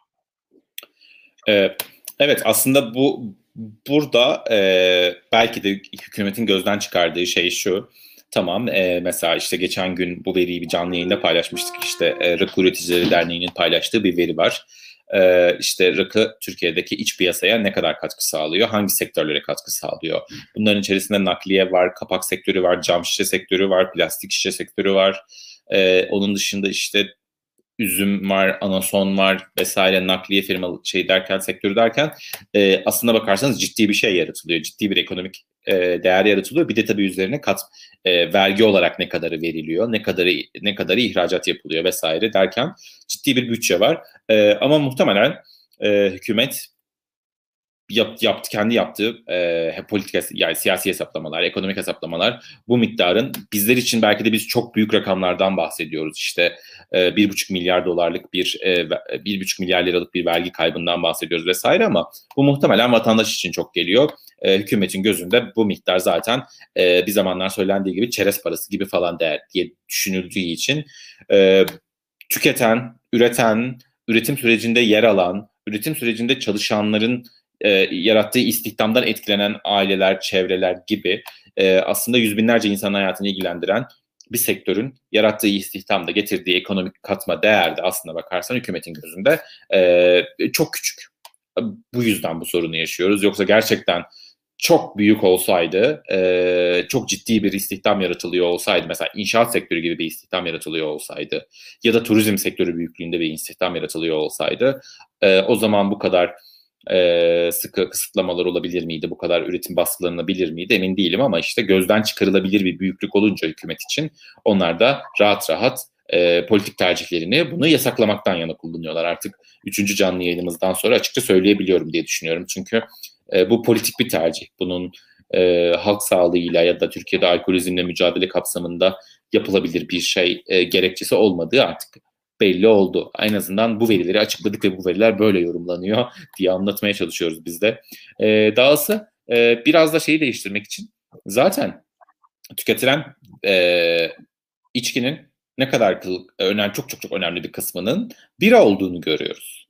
Evet aslında bu burada e, belki de hükümetin gözden çıkardığı şey şu Tamam e, mesela işte geçen gün bu veriyi bir canlı yayında paylaşmıştık. İşte e, Rakı Üreticileri Derneği'nin paylaştığı bir veri var. E, işte rakı Türkiye'deki iç piyasaya ne kadar katkı sağlıyor? Hangi sektörlere katkı sağlıyor? Bunların içerisinde nakliye var, kapak sektörü var, cam şişe sektörü var, plastik şişe sektörü var. E, onun dışında işte üzüm var, anason var vesaire nakliye firma şey derken sektörü derken e, aslında bakarsanız ciddi bir şey yaratılıyor. Ciddi bir ekonomik e, değer yaratılıyor. Bir de tabii üzerine kat e, vergi olarak ne kadarı veriliyor, ne kadarı ne kadarı ihracat yapılıyor vesaire derken ciddi bir bütçe var. E, ama muhtemelen e, hükümet yap, yaptı kendi yaptığı e, politika yani siyasi hesaplamalar, ekonomik hesaplamalar bu miktarın bizler için belki de biz çok büyük rakamlardan bahsediyoruz. İşte bir buçuk milyar dolarlık bir bir buçuk milyar liralık bir vergi kaybından bahsediyoruz vesaire ama bu muhtemelen vatandaş için çok geliyor. E, hükümetin gözünde bu miktar zaten e, bir zamanlar söylendiği gibi çerez parası gibi falan değer diye düşünüldüğü için e, tüketen, üreten, üretim sürecinde yer alan, üretim sürecinde çalışanların e, yarattığı istihdamdan etkilenen aileler, çevreler gibi e, aslında yüz binlerce insan hayatını ilgilendiren bir sektörün yarattığı istihdamda getirdiği ekonomik katma değerde aslında bakarsan hükümetin gözünde e, çok küçük. Bu yüzden bu sorunu yaşıyoruz. Yoksa gerçekten çok büyük olsaydı, e, çok ciddi bir istihdam yaratılıyor olsaydı, mesela inşaat sektörü gibi bir istihdam yaratılıyor olsaydı ya da turizm sektörü büyüklüğünde bir istihdam yaratılıyor olsaydı, e, o zaman bu kadar e, sıkı kısıtlamalar olabilir miydi? Bu kadar üretim baskılanabilir miydi? Emin değilim ama işte gözden çıkarılabilir bir büyüklük olunca hükümet için onlar da rahat rahat e, politik tercihlerini bunu yasaklamaktan yana kullanıyorlar. Artık üçüncü canlı yayınımızdan sonra açıkça söyleyebiliyorum diye düşünüyorum. Çünkü e, bu politik bir tercih. Bunun e, halk sağlığıyla ya da Türkiye'de alkolizmle mücadele kapsamında yapılabilir bir şey e, gerekçesi olmadığı artık belli oldu. En azından bu verileri açıkladık ve bu veriler böyle yorumlanıyor diye anlatmaya çalışıyoruz biz de. E, dahası e, biraz da şeyi değiştirmek için zaten tüketilen e, içkinin ne kadar önemli, çok çok çok önemli bir kısmının bira olduğunu görüyoruz.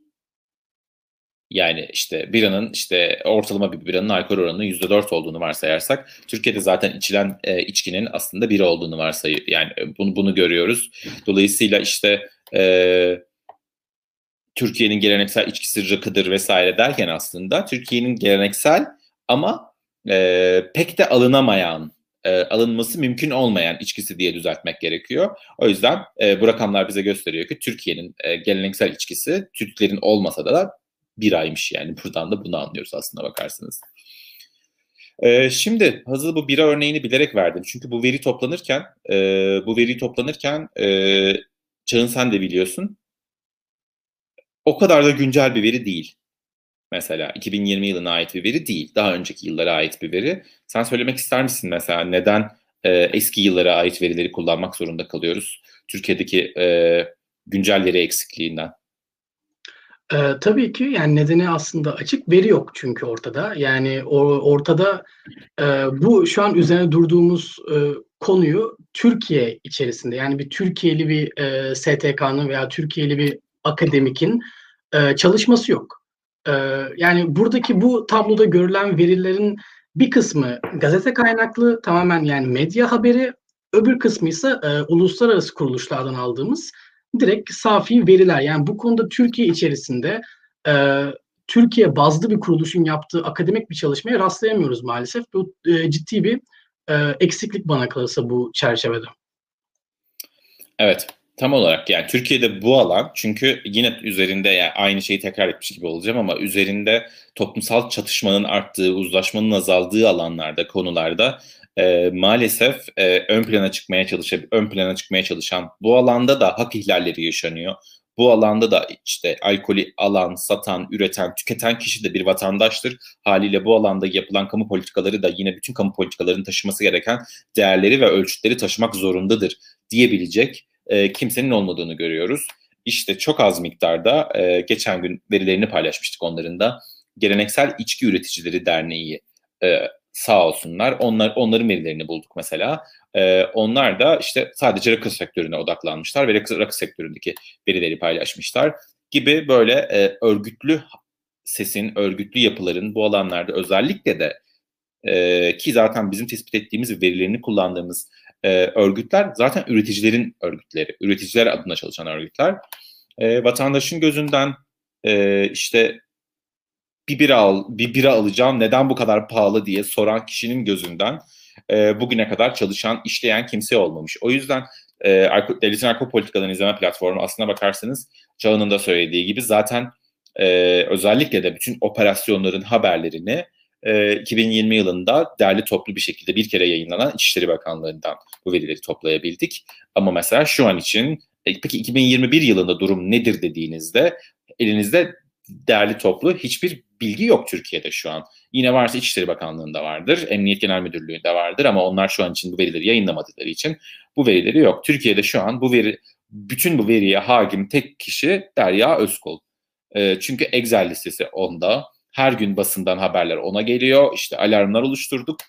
Yani işte biranın işte ortalama bir biranın alkol oranının %4 olduğunu varsayarsak Türkiye'de zaten içilen e, içkinin aslında bira olduğunu varsayıyor. Yani bunu bunu görüyoruz. Dolayısıyla işte e, Türkiye'nin geleneksel içkisi rakıdır vesaire derken aslında Türkiye'nin geleneksel ama e, pek de alınamayan, e, alınması mümkün olmayan içkisi diye düzeltmek gerekiyor. O yüzden e, bu rakamlar bize gösteriyor ki Türkiye'nin e, geleneksel içkisi Türklerin olmasa da bir aymış yani. Buradan da bunu anlıyoruz aslında bakarsınız. Ee, şimdi hazır bu bira örneğini bilerek verdim. Çünkü bu veri toplanırken, e, bu veri toplanırken e, Çağın sen de biliyorsun. O kadar da güncel bir veri değil. Mesela 2020 yılına ait bir veri değil. Daha önceki yıllara ait bir veri. Sen söylemek ister misin mesela neden e, eski yıllara ait verileri kullanmak zorunda kalıyoruz? Türkiye'deki e, güncel veri eksikliğinden. E, tabii ki yani nedeni aslında açık veri yok çünkü ortada. Yani o, ortada e, bu şu an üzerine durduğumuz e, konuyu Türkiye içerisinde yani bir Türkiye'li bir e, STK'nın veya Türkiye'li bir akademikin e, çalışması yok. E, yani buradaki bu tabloda görülen verilerin bir kısmı gazete kaynaklı tamamen yani medya haberi, öbür kısmı ise e, uluslararası kuruluşlardan aldığımız direkt safi veriler. Yani bu konuda Türkiye içerisinde e, Türkiye bazlı bir kuruluşun yaptığı akademik bir çalışmaya rastlayamıyoruz maalesef. Bu e, ciddi bir e, eksiklik bana kalırsa bu çerçevede. Evet. Tam olarak yani Türkiye'de bu alan çünkü yine üzerinde yani aynı şeyi tekrar etmiş gibi olacağım ama üzerinde toplumsal çatışmanın arttığı, uzlaşmanın azaldığı alanlarda, konularda e, maalesef e, ön plana çıkmaya çalışan, ön plana çıkmaya çalışan bu alanda da hak ihlalleri yaşanıyor. Bu alanda da işte alkolü alan, satan, üreten, tüketen kişi de bir vatandaştır. Haliyle bu alanda yapılan kamu politikaları da yine bütün kamu politikalarının taşıması gereken değerleri ve ölçütleri taşımak zorundadır diyebilecek e, kimsenin olmadığını görüyoruz. İşte çok az miktarda e, geçen gün verilerini paylaşmıştık onların da. Geleneksel İçki Üreticileri Derneği e, sağ olsunlar. Onlar onların verilerini bulduk mesela. Ee, onlar da işte sadece rakı sektörüne odaklanmışlar ve rakı, rakı sektöründeki verileri paylaşmışlar gibi böyle e, örgütlü sesin, örgütlü yapıların bu alanlarda özellikle de e, ki zaten bizim tespit ettiğimiz verilerini kullandığımız e, örgütler zaten üreticilerin örgütleri, üreticiler adına çalışan örgütler. E, vatandaşın gözünden e, işte bir bira al, bir bira alacağım neden bu kadar pahalı diye soran kişinin gözünden e, bugüne kadar çalışan, işleyen kimse olmamış. O yüzden e, devletin alkol politikalarını izleme platformu aslına bakarsanız Çağın'ın da söylediği gibi zaten e, özellikle de bütün operasyonların haberlerini e, 2020 yılında derli toplu bir şekilde bir kere yayınlanan İçişleri Bakanlığı'ndan bu verileri toplayabildik. Ama mesela şu an için e, peki 2021 yılında durum nedir dediğinizde elinizde derli toplu hiçbir bilgi yok Türkiye'de şu an. Yine varsa İçişleri Bakanlığı'nda vardır, Emniyet Genel Müdürlüğü'nde vardır ama onlar şu an için bu verileri yayınlamadıkları için bu verileri yok. Türkiye'de şu an bu veri bütün bu veriye hakim tek kişi Derya Özkol. E, çünkü Excel listesi onda. Her gün basından haberler ona geliyor. İşte alarmlar oluşturduk.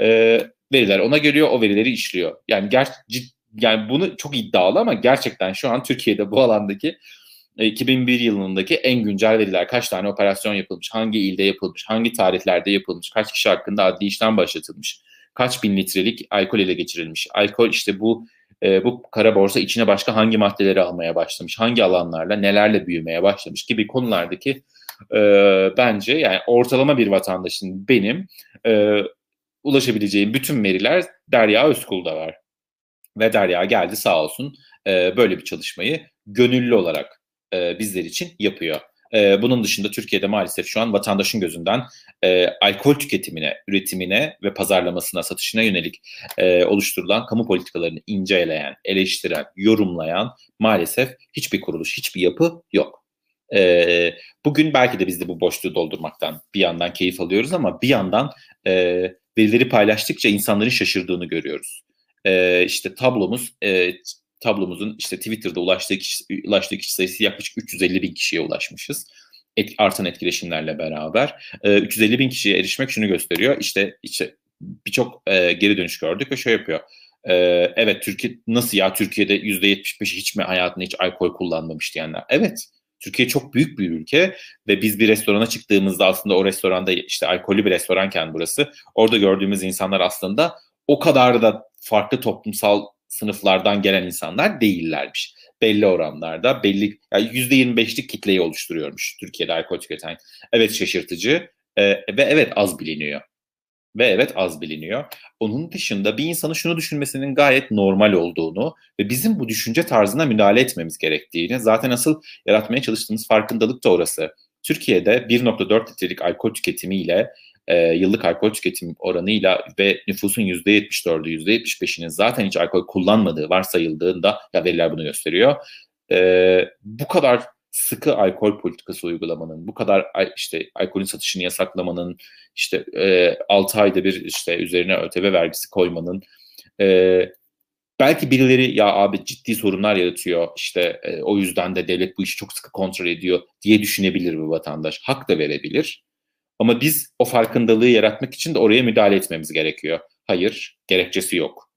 E, veriler ona geliyor. O verileri işliyor. Yani ger yani bunu çok iddialı ama gerçekten şu an Türkiye'de bu alandaki 2001 e, yılındaki en güncel veriler kaç tane operasyon yapılmış, hangi ilde yapılmış, hangi tarihlerde yapılmış, kaç kişi hakkında adli işlem başlatılmış, kaç bin litrelik alkol ele geçirilmiş. Alkol işte bu e, bu kara borsa içine başka hangi maddeleri almaya başlamış, hangi alanlarla nelerle büyümeye başlamış gibi konulardaki e, bence yani ortalama bir vatandaşın benim e, ulaşabileceğim bütün veriler Derya Özkul'da var. Ve Derya geldi sağ olsun e, böyle bir çalışmayı gönüllü olarak e, bizler için yapıyor. E, bunun dışında Türkiye'de maalesef şu an vatandaşın gözünden e, alkol tüketimine, üretimine ve pazarlamasına, satışına yönelik e, oluşturulan kamu politikalarını inceleyen, eleştiren, yorumlayan maalesef hiçbir kuruluş, hiçbir yapı yok. E, bugün belki de biz de bu boşluğu doldurmaktan bir yandan keyif alıyoruz ama bir yandan e, verileri paylaştıkça insanların şaşırdığını görüyoruz. E, işte tablomuz e, tablomuzun işte Twitter'da ulaştığı kişi, ulaştığı kişi sayısı yaklaşık 350 bin kişiye ulaşmışız. Et, artan etkileşimlerle beraber. E, 350 bin kişiye erişmek şunu gösteriyor. İşte, işte birçok e, geri dönüş gördük ve şöyle yapıyor. E, evet Türkiye nasıl ya Türkiye'de %75'i hiç mi hayatında hiç alkol kullanmamış diyenler. Evet Türkiye çok büyük bir ülke ve biz bir restorana çıktığımızda aslında o restoranda işte alkollü bir restoranken burası orada gördüğümüz insanlar aslında o kadar da farklı toplumsal sınıflardan gelen insanlar değillermiş. Belli oranlarda belli yani %25'lik kitleyi oluşturuyormuş Türkiye'de alkol tüketen. Evet şaşırtıcı e, ve evet az biliniyor. Ve evet az biliniyor. Onun dışında bir insanın şunu düşünmesinin gayet normal olduğunu ve bizim bu düşünce tarzına müdahale etmemiz gerektiğini zaten asıl yaratmaya çalıştığımız farkındalık da orası. Türkiye'de 1.4 litrelik alkol tüketimiyle e, yıllık alkol tüketim oranıyla ve nüfusun %74'ü, %75'inin zaten hiç alkol kullanmadığı varsayıldığında ya veriler bunu gösteriyor. E, bu kadar sıkı alkol politikası uygulamanın, bu kadar işte alkolün satışını yasaklamanın, işte e, 6 ayda bir işte üzerine ÖTV vergisi koymanın, e, belki birileri ya abi ciddi sorunlar yaratıyor, işte e, o yüzden de devlet bu işi çok sıkı kontrol ediyor diye düşünebilir bir vatandaş. Hak da verebilir. Ama biz o farkındalığı yaratmak için de oraya müdahale etmemiz gerekiyor. Hayır, gerekçesi yok.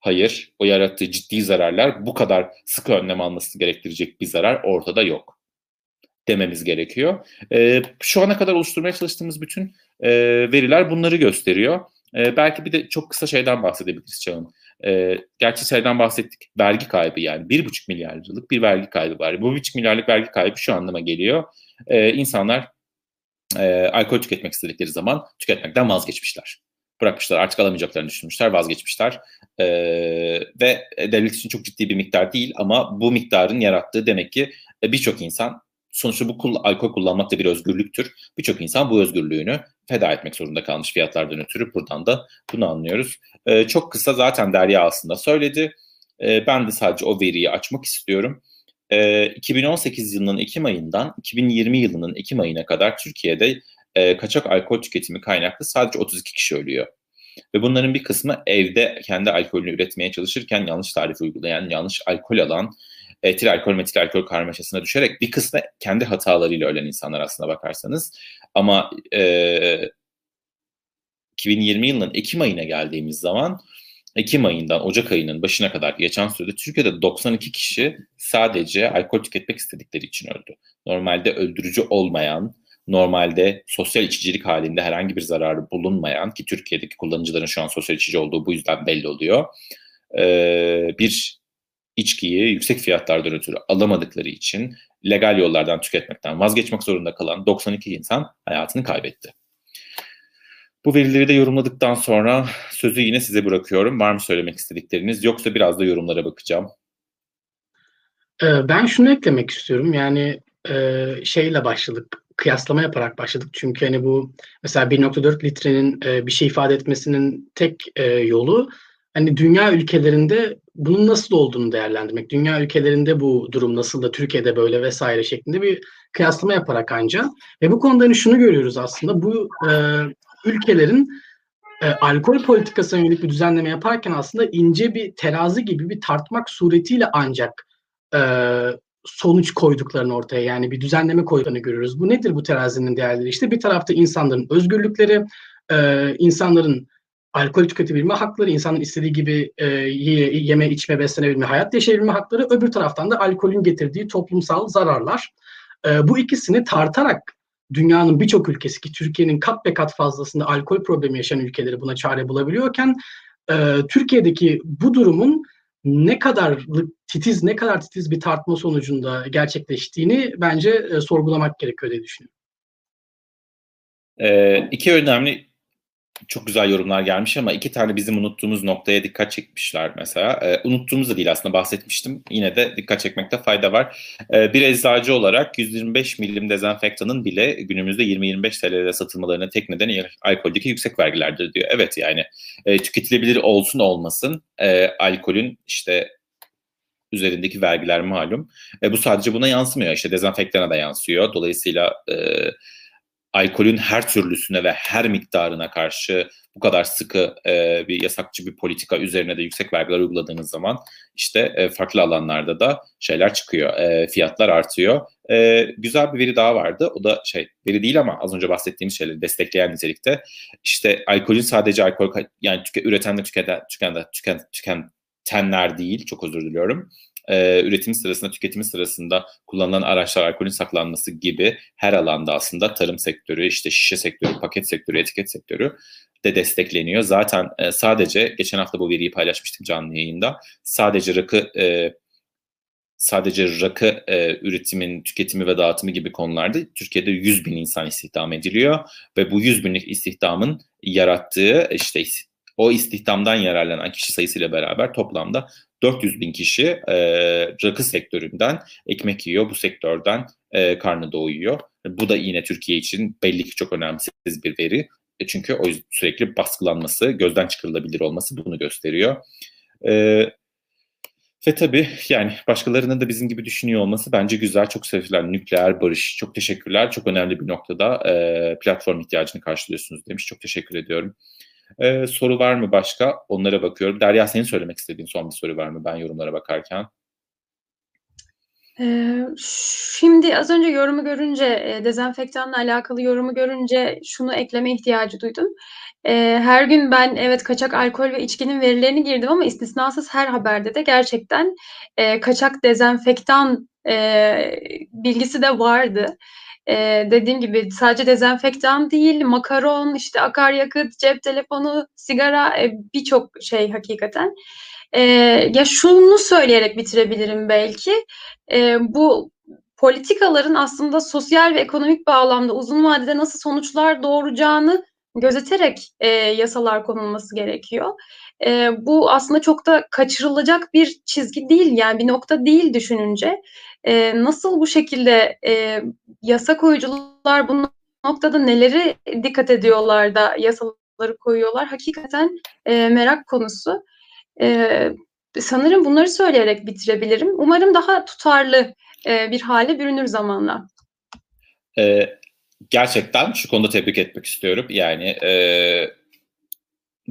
Hayır, o yarattığı ciddi zararlar bu kadar sıkı önlem alması gerektirecek bir zarar ortada yok dememiz gerekiyor. E, şu ana kadar oluşturmaya çalıştığımız bütün e, veriler bunları gösteriyor. E, belki bir de çok kısa şeyden bahsedebiliriz Çağın. E, gerçi şeyden bahsettik. Vergi kaybı yani. bir buçuk milyar liralık bir vergi kaybı var. Bu buçuk milyarlık vergi kaybı şu anlama geliyor. E, insanlar e, alkol tüketmek istedikleri zaman tüketmekten vazgeçmişler. Bırakmışlar artık alamayacaklarını düşünmüşler vazgeçmişler e, ve devlet için çok ciddi bir miktar değil ama bu miktarın yarattığı demek ki e, birçok insan sonuçta bu alkol kullanmak da bir özgürlüktür. Birçok insan bu özgürlüğünü feda etmek zorunda kalmış fiyatlardan ötürü. Buradan da bunu anlıyoruz. E, çok kısa zaten Derya aslında söyledi. E, ben de sadece o veriyi açmak istiyorum. 2018 yılının Ekim ayından 2020 yılının Ekim ayına kadar Türkiye'de e, kaçak alkol tüketimi kaynaklı sadece 32 kişi ölüyor. Ve bunların bir kısmı evde kendi alkolünü üretmeye çalışırken yanlış tarif uygulayan, yanlış alkol alan, etil alkol metil alkol karmaşasına düşerek bir kısmı kendi hatalarıyla ölen insanlar aslına bakarsanız. Ama e, 2020 yılının Ekim ayına geldiğimiz zaman Ekim ayından Ocak ayının başına kadar geçen sürede Türkiye'de 92 kişi sadece alkol tüketmek istedikleri için öldü. Normalde öldürücü olmayan, normalde sosyal içicilik halinde herhangi bir zararı bulunmayan ki Türkiye'deki kullanıcıların şu an sosyal içici olduğu bu yüzden belli oluyor. Bir içkiyi yüksek fiyatlardan ötürü alamadıkları için legal yollardan tüketmekten vazgeçmek zorunda kalan 92 insan hayatını kaybetti. Bu verileri de yorumladıktan sonra sözü yine size bırakıyorum. Var mı söylemek istedikleriniz? Yoksa biraz da yorumlara bakacağım. Ee, ben şunu eklemek istiyorum. Yani e, şeyle başladık, kıyaslama yaparak başladık. Çünkü hani bu mesela 1.4 litrenin e, bir şey ifade etmesinin tek e, yolu hani dünya ülkelerinde bunun nasıl olduğunu değerlendirmek. Dünya ülkelerinde bu durum nasıl da Türkiye'de böyle vesaire şeklinde bir kıyaslama yaparak ancak. Ve bu konuda hani şunu görüyoruz aslında bu e, ülkelerin e, alkol politikasına yönelik bir düzenleme yaparken aslında ince bir terazi gibi bir tartmak suretiyle ancak e, sonuç koyduklarını ortaya yani bir düzenleme koyduklarını görüyoruz. Bu nedir bu terazinin değerleri? İşte bir tarafta insanların özgürlükleri, e, insanların alkol tüketebilme hakları, insanın istediği gibi e, yeme, içme, beslenebilme, hayat yaşayabilme hakları. Öbür taraftan da alkolün getirdiği toplumsal zararlar. E, bu ikisini tartarak dünyanın birçok ülkesi ki Türkiye'nin kat be kat fazlasında alkol problemi yaşayan ülkeleri buna çare bulabiliyorken e, Türkiye'deki bu durumun ne kadar titiz ne kadar titiz bir tartma sonucunda gerçekleştiğini bence e, sorgulamak gerekiyor diye düşünüyorum. Ee, iki önemli çok güzel yorumlar gelmiş ama iki tane bizim unuttuğumuz noktaya dikkat çekmişler mesela. E, unuttuğumuz da değil aslında bahsetmiştim. Yine de dikkat çekmekte fayda var. E, bir eczacı olarak 125 milim dezenfektanın bile günümüzde 20-25 TL'de satılmalarına tek nedeni alkoldeki yüksek vergilerdir diyor. Evet yani e, tüketilebilir olsun olmasın e, alkolün işte üzerindeki vergiler malum. E, bu sadece buna yansımıyor. İşte dezenfektana da yansıyor. Dolayısıyla e, alkolün her türlüsüne ve her miktarına karşı bu kadar sıkı e, bir yasakçı bir politika üzerine de yüksek vergiler uyguladığınız zaman işte e, farklı alanlarda da şeyler çıkıyor, e, fiyatlar artıyor. E, güzel bir veri daha vardı. O da şey veri değil ama az önce bahsettiğimiz şeyleri destekleyen nitelikte. İşte alkolün sadece alkol yani tüke, üreten ve tüketen, tüken, tüken, tükentenler değil. Çok özür diliyorum e, üretimi sırasında, tüketimi sırasında kullanılan araçlar alkolün saklanması gibi her alanda aslında tarım sektörü, işte şişe sektörü, paket sektörü, etiket sektörü de destekleniyor. Zaten e, sadece geçen hafta bu veriyi paylaşmıştım canlı yayında. Sadece rakı e, sadece rakı e, üretimin, tüketimi ve dağıtımı gibi konularda Türkiye'de 100 bin insan istihdam ediliyor ve bu 100 binlik istihdamın yarattığı işte o istihdamdan yararlanan kişi sayısıyla beraber toplamda 400 bin kişi e, rakı sektöründen ekmek yiyor. Bu sektörden e, karnı doyuyor. Bu da yine Türkiye için belli ki çok önemsiz bir veri. E, çünkü o sürekli baskılanması, gözden çıkarılabilir olması bunu gösteriyor. E, ve tabii yani başkalarının da bizim gibi düşünüyor olması bence güzel. Çok sevilen nükleer barış. Çok teşekkürler. Çok önemli bir noktada e, platform ihtiyacını karşılıyorsunuz demiş. Çok teşekkür ediyorum. Ee, soru var mı başka? Onlara bakıyorum. Derya senin söylemek istediğin son bir soru var mı ben yorumlara bakarken? Ee, şimdi az önce yorumu görünce, e, dezenfektanla alakalı yorumu görünce şunu ekleme ihtiyacı duydum. Ee, her gün ben evet kaçak alkol ve içkinin verilerini girdim ama istisnasız her haberde de gerçekten e, kaçak dezenfektan e, bilgisi de vardı. Ee, dediğim gibi sadece dezenfektan değil, makaron, işte akaryakıt, cep telefonu, sigara e, birçok şey hakikaten. E, ya şunu söyleyerek bitirebilirim belki. E, bu politikaların aslında sosyal ve ekonomik bağlamda uzun vadede nasıl sonuçlar doğuracağını gözeterek e, yasalar konulması gerekiyor. E, bu aslında çok da kaçırılacak bir çizgi değil yani bir nokta değil düşününce. E, nasıl bu şekilde e, yasa koyucular bu noktada neleri dikkat ediyorlar da yasaları koyuyorlar? Hakikaten e, merak konusu. E, sanırım bunları söyleyerek bitirebilirim. Umarım daha tutarlı e, bir hale bürünür zamanla. E, gerçekten şu konuda tebrik etmek istiyorum. Yani e,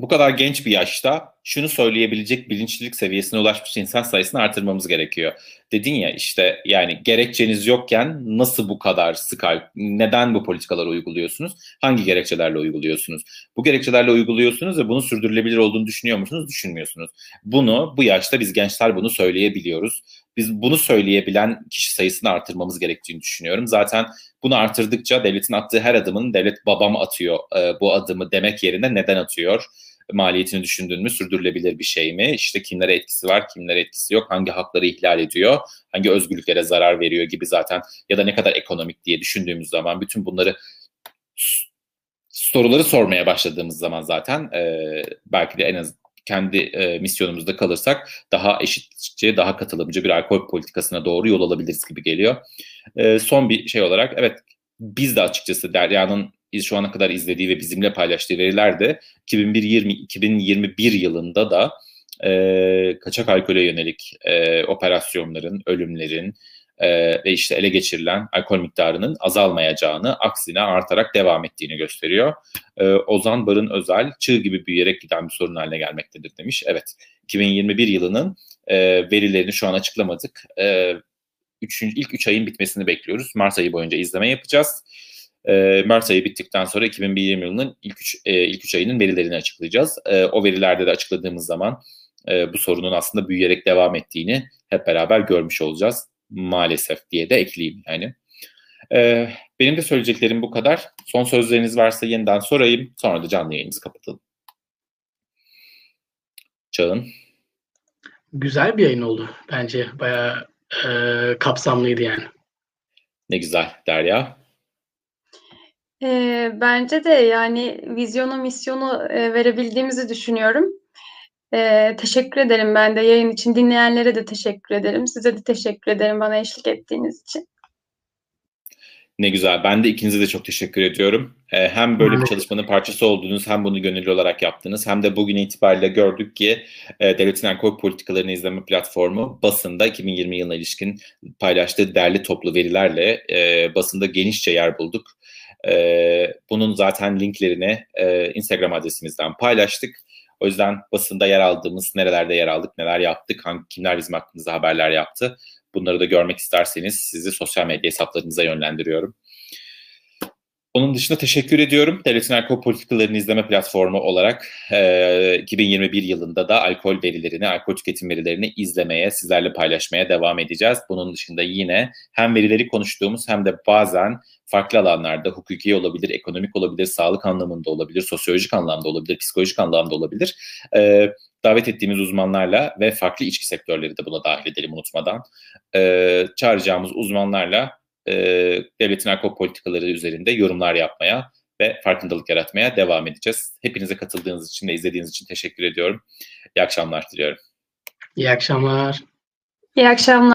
bu kadar genç bir yaşta şunu söyleyebilecek bilinçlilik seviyesine ulaşmış insan sayısını artırmamız gerekiyor. Dedin ya işte yani gerekçeniz yokken nasıl bu kadar sık neden bu politikaları uyguluyorsunuz? Hangi gerekçelerle uyguluyorsunuz? Bu gerekçelerle uyguluyorsunuz ve bunu sürdürülebilir olduğunu düşünüyor musunuz? Düşünmüyorsunuz. Bunu bu yaşta biz gençler bunu söyleyebiliyoruz. Biz bunu söyleyebilen kişi sayısını artırmamız gerektiğini düşünüyorum. Zaten bunu artırdıkça devletin attığı her adımın devlet babam atıyor e, bu adımı demek yerine neden atıyor? Maliyetini düşündün mü sürdürülebilir bir şey mi? İşte kimlere etkisi var, kimlere etkisi yok, hangi hakları ihlal ediyor, hangi özgürlüklere zarar veriyor gibi zaten ya da ne kadar ekonomik diye düşündüğümüz zaman bütün bunları soruları sormaya başladığımız zaman zaten e, belki de en az kendi e, misyonumuzda kalırsak daha eşitçe, daha katılımcı bir alkol politikasına doğru yol alabiliriz gibi geliyor. E, son bir şey olarak evet biz de açıkçası Derya'nın şu ana kadar izlediği ve bizimle paylaştığı veriler de 2020-2021 yılında da e, kaçak alkole yönelik e, operasyonların, ölümlerin e, ve işte ele geçirilen alkol miktarının azalmayacağını, aksine artarak devam ettiğini gösteriyor. E, Ozan Barın Özel, çığ gibi büyüyerek giden bir sorun haline gelmektedir demiş. Evet, 2021 yılının e, verilerini şu an açıklamadık. E, üçüncü, ilk 3 ayın bitmesini bekliyoruz. Mart ayı boyunca izleme yapacağız. E, Mart ayı bittikten sonra 2020 yılının ilk 3 e, ilk üç ayının verilerini açıklayacağız. E, o verilerde de açıkladığımız zaman e, bu sorunun aslında büyüyerek devam ettiğini hep beraber görmüş olacağız. Maalesef diye de ekleyeyim yani. E, benim de söyleyeceklerim bu kadar. Son sözleriniz varsa yeniden sorayım. Sonra da canlı yayınımızı kapatalım. Çağın. Güzel bir yayın oldu bence. Bayağı e, kapsamlıydı yani. Ne güzel Derya. E, bence de yani vizyonu, misyonu e, verebildiğimizi düşünüyorum. E, teşekkür ederim ben de yayın için. Dinleyenlere de teşekkür ederim. Size de teşekkür ederim bana eşlik ettiğiniz için. Ne güzel. Ben de ikinize de çok teşekkür ediyorum. Ee, hem böyle bir çalışmanın parçası olduğunuz, hem bunu gönüllü olarak yaptınız, hem de bugün itibariyle gördük ki e, Devletin Alkol Politikalarını İzleme Platformu basında 2020 yılına ilişkin paylaştığı derli toplu verilerle e, basında genişçe yer bulduk. E, bunun zaten linklerini e, Instagram adresimizden paylaştık. O yüzden basında yer aldığımız, nerelerde yer aldık, neler yaptık, hangi kimler bizim hakkımızda haberler yaptı. Bunları da görmek isterseniz sizi sosyal medya hesaplarınıza yönlendiriyorum. Onun dışında teşekkür ediyorum. Devletin Alkol Politikalarını İzleme Platformu olarak e, 2021 yılında da alkol verilerini, alkol tüketim verilerini izlemeye, sizlerle paylaşmaya devam edeceğiz. Bunun dışında yine hem verileri konuştuğumuz hem de bazen farklı alanlarda hukuki olabilir, ekonomik olabilir, sağlık anlamında olabilir, sosyolojik anlamda olabilir, psikolojik anlamda olabilir. E, davet ettiğimiz uzmanlarla ve farklı içki sektörleri de buna dahil edelim unutmadan. E, çağıracağımız uzmanlarla e, devletin alkol politikaları üzerinde yorumlar yapmaya ve farkındalık yaratmaya devam edeceğiz. Hepinize katıldığınız için ve izlediğiniz için teşekkür ediyorum. İyi akşamlar diliyorum. İyi akşamlar. İyi akşamlar.